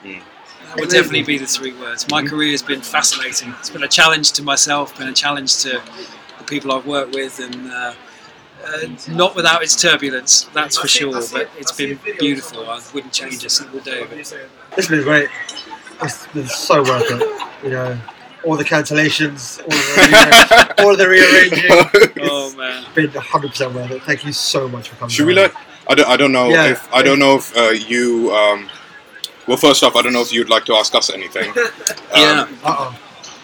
That would definitely be the three words. My career has been fascinating. It's been a challenge to myself, been a challenge to the people I've worked with, and uh, uh, not without its turbulence, that's for sure. But it's been beautiful. I wouldn't change a single day of it. This has been great. It's been so worth it. You know, all the cancellations, all the, all the rearranging. *laughs* Oh man. It's been 100 percent worth it. Thank you so much for coming. Should we on. let? I don't, I don't know Yeah. if I don't know if uh, you. Um, well, first off, I don't know if you'd like to ask us anything. *laughs* Um, Yeah. Uh-oh.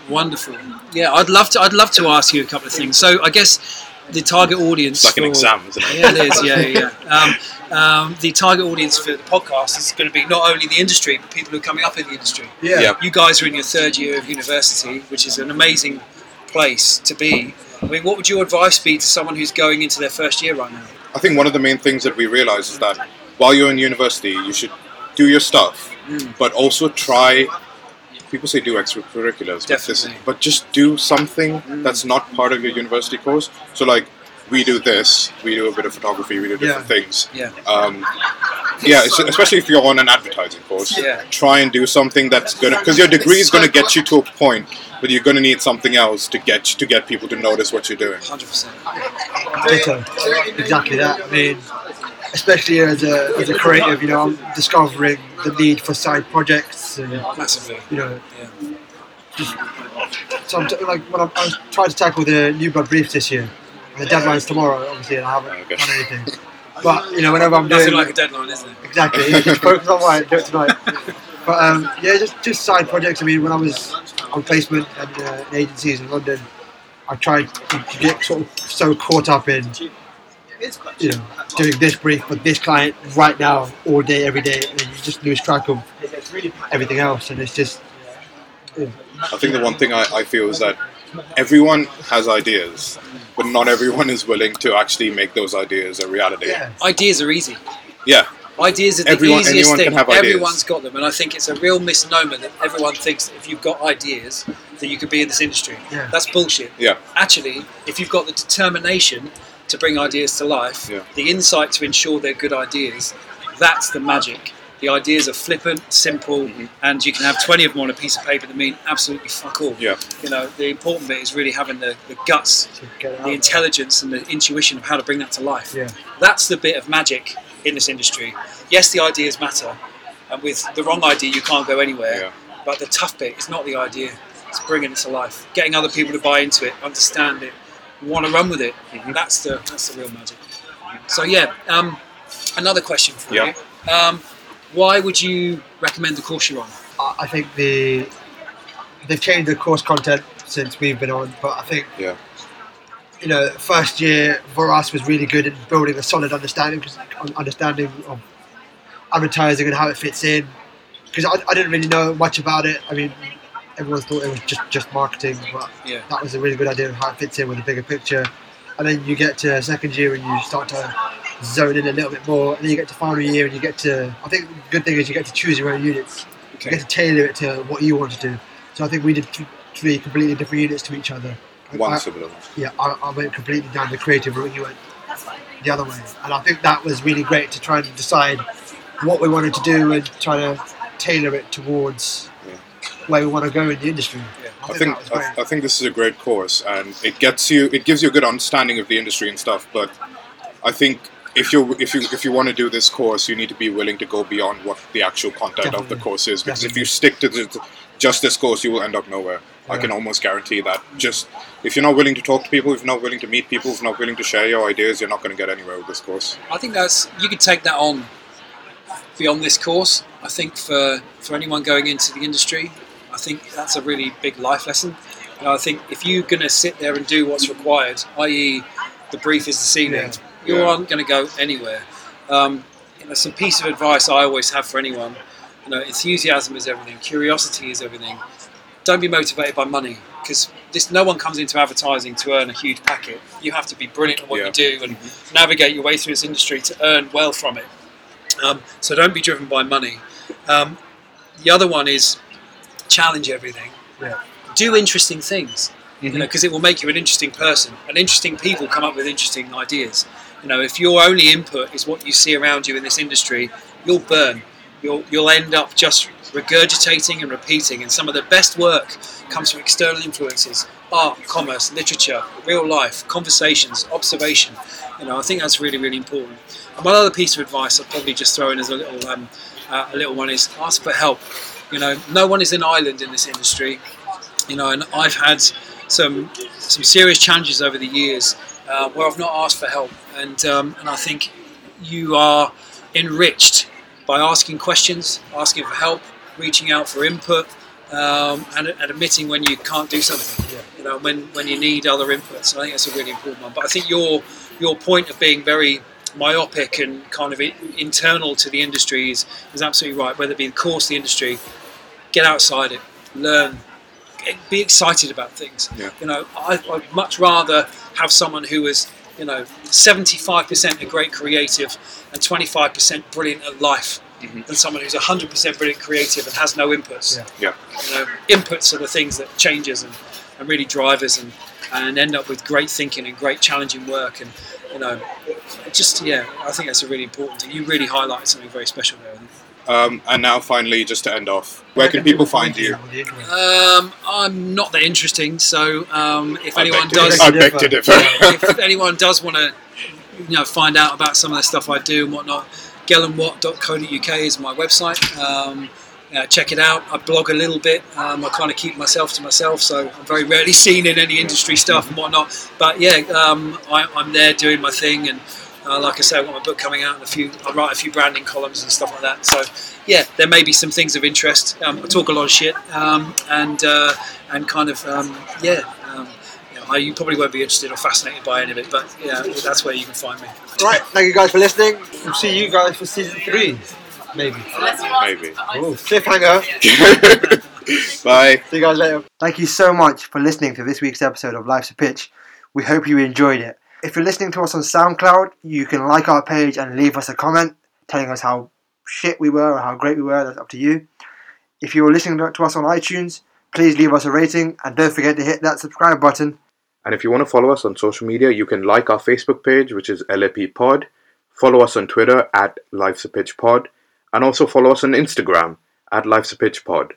Wonderful. Yeah, I'd love to. I'd love to ask you a couple of things. So I guess the target audience. It's like an for- exam, isn't it? Yeah, it is. Yeah, yeah. yeah. *laughs* Um, um, the target audience for the podcast is going to be not only the industry, but people who are coming up in the industry. Yeah. Yeah. You guys are in your third year of university, which is an amazing place to be. I mean, what would your advice be to someone who's going into their first year right now? I think one of the main things that we realize is that while you're in university, you should do your stuff, Mm. but also try. People say do extracurriculars, but, this, but just do something that's not part of your university course. So, like, we do this, we do a bit of photography, we do different things. Yeah. Um, yeah, es- especially if you're on an advertising course, Yeah. try and do something that's gonna because your degree is gonna get you to a point, but you're gonna need something else to get to get people to notice what you're doing. Hundred percent. Ditto. Exactly that. I mean, especially as a, as a creative, you know, I'm discovering the need for side projects and, Massively. you know, Yeah. just so I'm t- like when I'm, I'm trying to tackle the new blood briefs this year. And the deadline's tomorrow, obviously, and I haven't Okay. done anything. But you know, whenever I'm Nothing doing like a deadline, isn't it? exactly, yeah, just focus on why do it tonight. But um, yeah, just just side projects. I mean, when I was on placement and uh, agencies in London, I tried to, to get sort of so caught up in you know doing this brief for this client right now, all day, every day, and you just lose track of everything else. And it's just I think the one thing I, I feel is that everyone has ideas, but not everyone is willing to actually make those ideas a reality. yeah, Ideas are easy. Yeah. Ideas are the Everyone- easiest anyone thing. can have ideas. Everyone's got them, and I think it's a real misnomer that everyone thinks that if you've got ideas, that you could be in this industry. Yeah. That's bullshit. Yeah. Actually, if you've got the determination to bring ideas to life, Yeah. the insight to ensure they're good ideas, that's the magic. The ideas are flippant, simple, Mhm. and you can have 20 of them on a piece of paper that mean absolutely fuck all. Yeah. You know, the important bit is really having the, the guts, to get it out the intelligence, and the intuition of how to bring that to life Yeah, that's the bit of magic in this industry. Yes, the ideas matter, and with the wrong idea, you can't go anywhere. Yeah. But the tough bit is not the idea; it's bringing it to life, getting other people to buy into it, understand it, want to run with it. Mhm. That's the that's the real magic. So yeah, um, another question for Yeah. you. Um, why would you recommend the course you're on? I I think the they've changed the course content since we've been on. But I think, Yeah. you know, first year for us was really good in building a solid understanding understanding of advertising and how it fits in. Because I, I didn't really know much about it. I mean, everyone thought it was just just marketing, but Yeah. that was a really good idea of how it fits in with the bigger picture. And then you get to second year and you start to zone in a little bit more. And then you get to final year and you get to. I think the good thing is you get to choose your own units. You get to tailor it to what you want to do. So I think we did th- three completely different units to each other. One I, similar. yeah, I, I went completely down the creative route. You went the other way, and I think that was really great to try and decide what we wanted to do and try to tailor it towards Yeah. where we want to go in the industry. Yeah. I I think, think that was great. I, I think this is a great course, and it gets you, it gives you a good understanding of the industry and stuff. But I think if you if you if you want to do this course, you need to be willing to go beyond what the actual content of the course is. Because if you stick to the, just this course, you will end up nowhere. I can almost guarantee that. Just if you're not willing to talk to people, if you're not willing to meet people, if you're not willing to share your ideas, you're not going to get anywhere with this course. I think that's you could take that on beyond this course. I think for for anyone going into the industry, I think that's a really big life lesson. And I think if you're going to sit there and do what's required, i.e., the brief is the ceiling, you Yeah. aren't going to go anywhere. Um, you know, some piece of advice I always have for anyone: you know, enthusiasm is everything, curiosity is everything. Don't be motivated by money because this no one comes into advertising to earn a huge packet. You have to be brilliant at what Yeah. you do and navigate your way through this industry to earn well from it. Um, so don't be driven by money. Um, the other one is challenge everything. Yeah. Do interesting things. You know, because it will make you an interesting person. And interesting people come up with interesting ideas. You know, if your only input is what you see around you in this industry, you'll burn. You'll you'll end up just regurgitating and repeating. And some of the best work comes from external influences: art, commerce, literature, real life, conversations, observation. You know, I think that's really really important. And one other piece of advice I'll probably just throw in as a little um, uh, a little one is ask for help. You know, no one is an island in this industry. You know, and I've had some some serious challenges over the years uh, where I've not asked for help, and um, and I think you are enriched by asking questions, asking for help, reaching out for input, um, and, and admitting when you can't do something. You know, when when you need other inputs. I think that's a really important one. But I think your your point of being very myopic and kind of internal to the industry is, is absolutely right. Whether it be the course, the industry, get outside it, learn, get- be excited about things. Yeah. You know, I, I'd much rather have someone who is, you know, 75% a great creative and 25% brilliant at life mm-hmm. than someone who's 100% brilliant creative and has no inputs. Yeah. Yeah. You know, inputs are the things that changes and, and really drive us and, and end up with great thinking and great challenging work and, you know, just, yeah, I think that's a really important thing. You really highlighted something very special there. Um, and now, finally, just to end off, where can people find you? on the internet? Um, I'm not that interesting, so um, if I anyone does. I beg to differ. if anyone does want to, you know, find out about some of the stuff I do and whatnot, gellanwatt.co.uk is my website. Um, yeah, check it out. I blog a little bit. Um, I kind of keep myself to myself, so I'm very rarely *laughs* seen in any industry stuff and whatnot. But yeah, um, I, I'm there doing my thing, and uh, like I say, I've got my book coming out, and a few. I write a few branding columns and stuff like that. So yeah, there may be some things of interest. Um, I talk a lot of shit, um, and uh, and kind of um, yeah. Um, you, know, I, you probably won't be interested or fascinated by any of it, but yeah, that's where you can find me. All right, thank you guys for listening. We'll see you guys for season three, maybe. Maybe. Oh, cliffhanger. *laughs* Bye. See you guys later. Thank you so much for listening to this week's episode of Life's a Pitch. We hope you enjoyed it. If you're listening to us on SoundCloud, you can like our page and leave us a comment telling us how shit we were or how great we were. That's up to you. If you're listening to us on iTunes, please leave us a rating and don't forget to hit that subscribe button. And if you want to follow us on social media, you can like our Facebook page, which is LAP Pod. Follow us on Twitter at Life's a Pitch Pod. And also follow us on Instagram at Life's a Pitch Pod.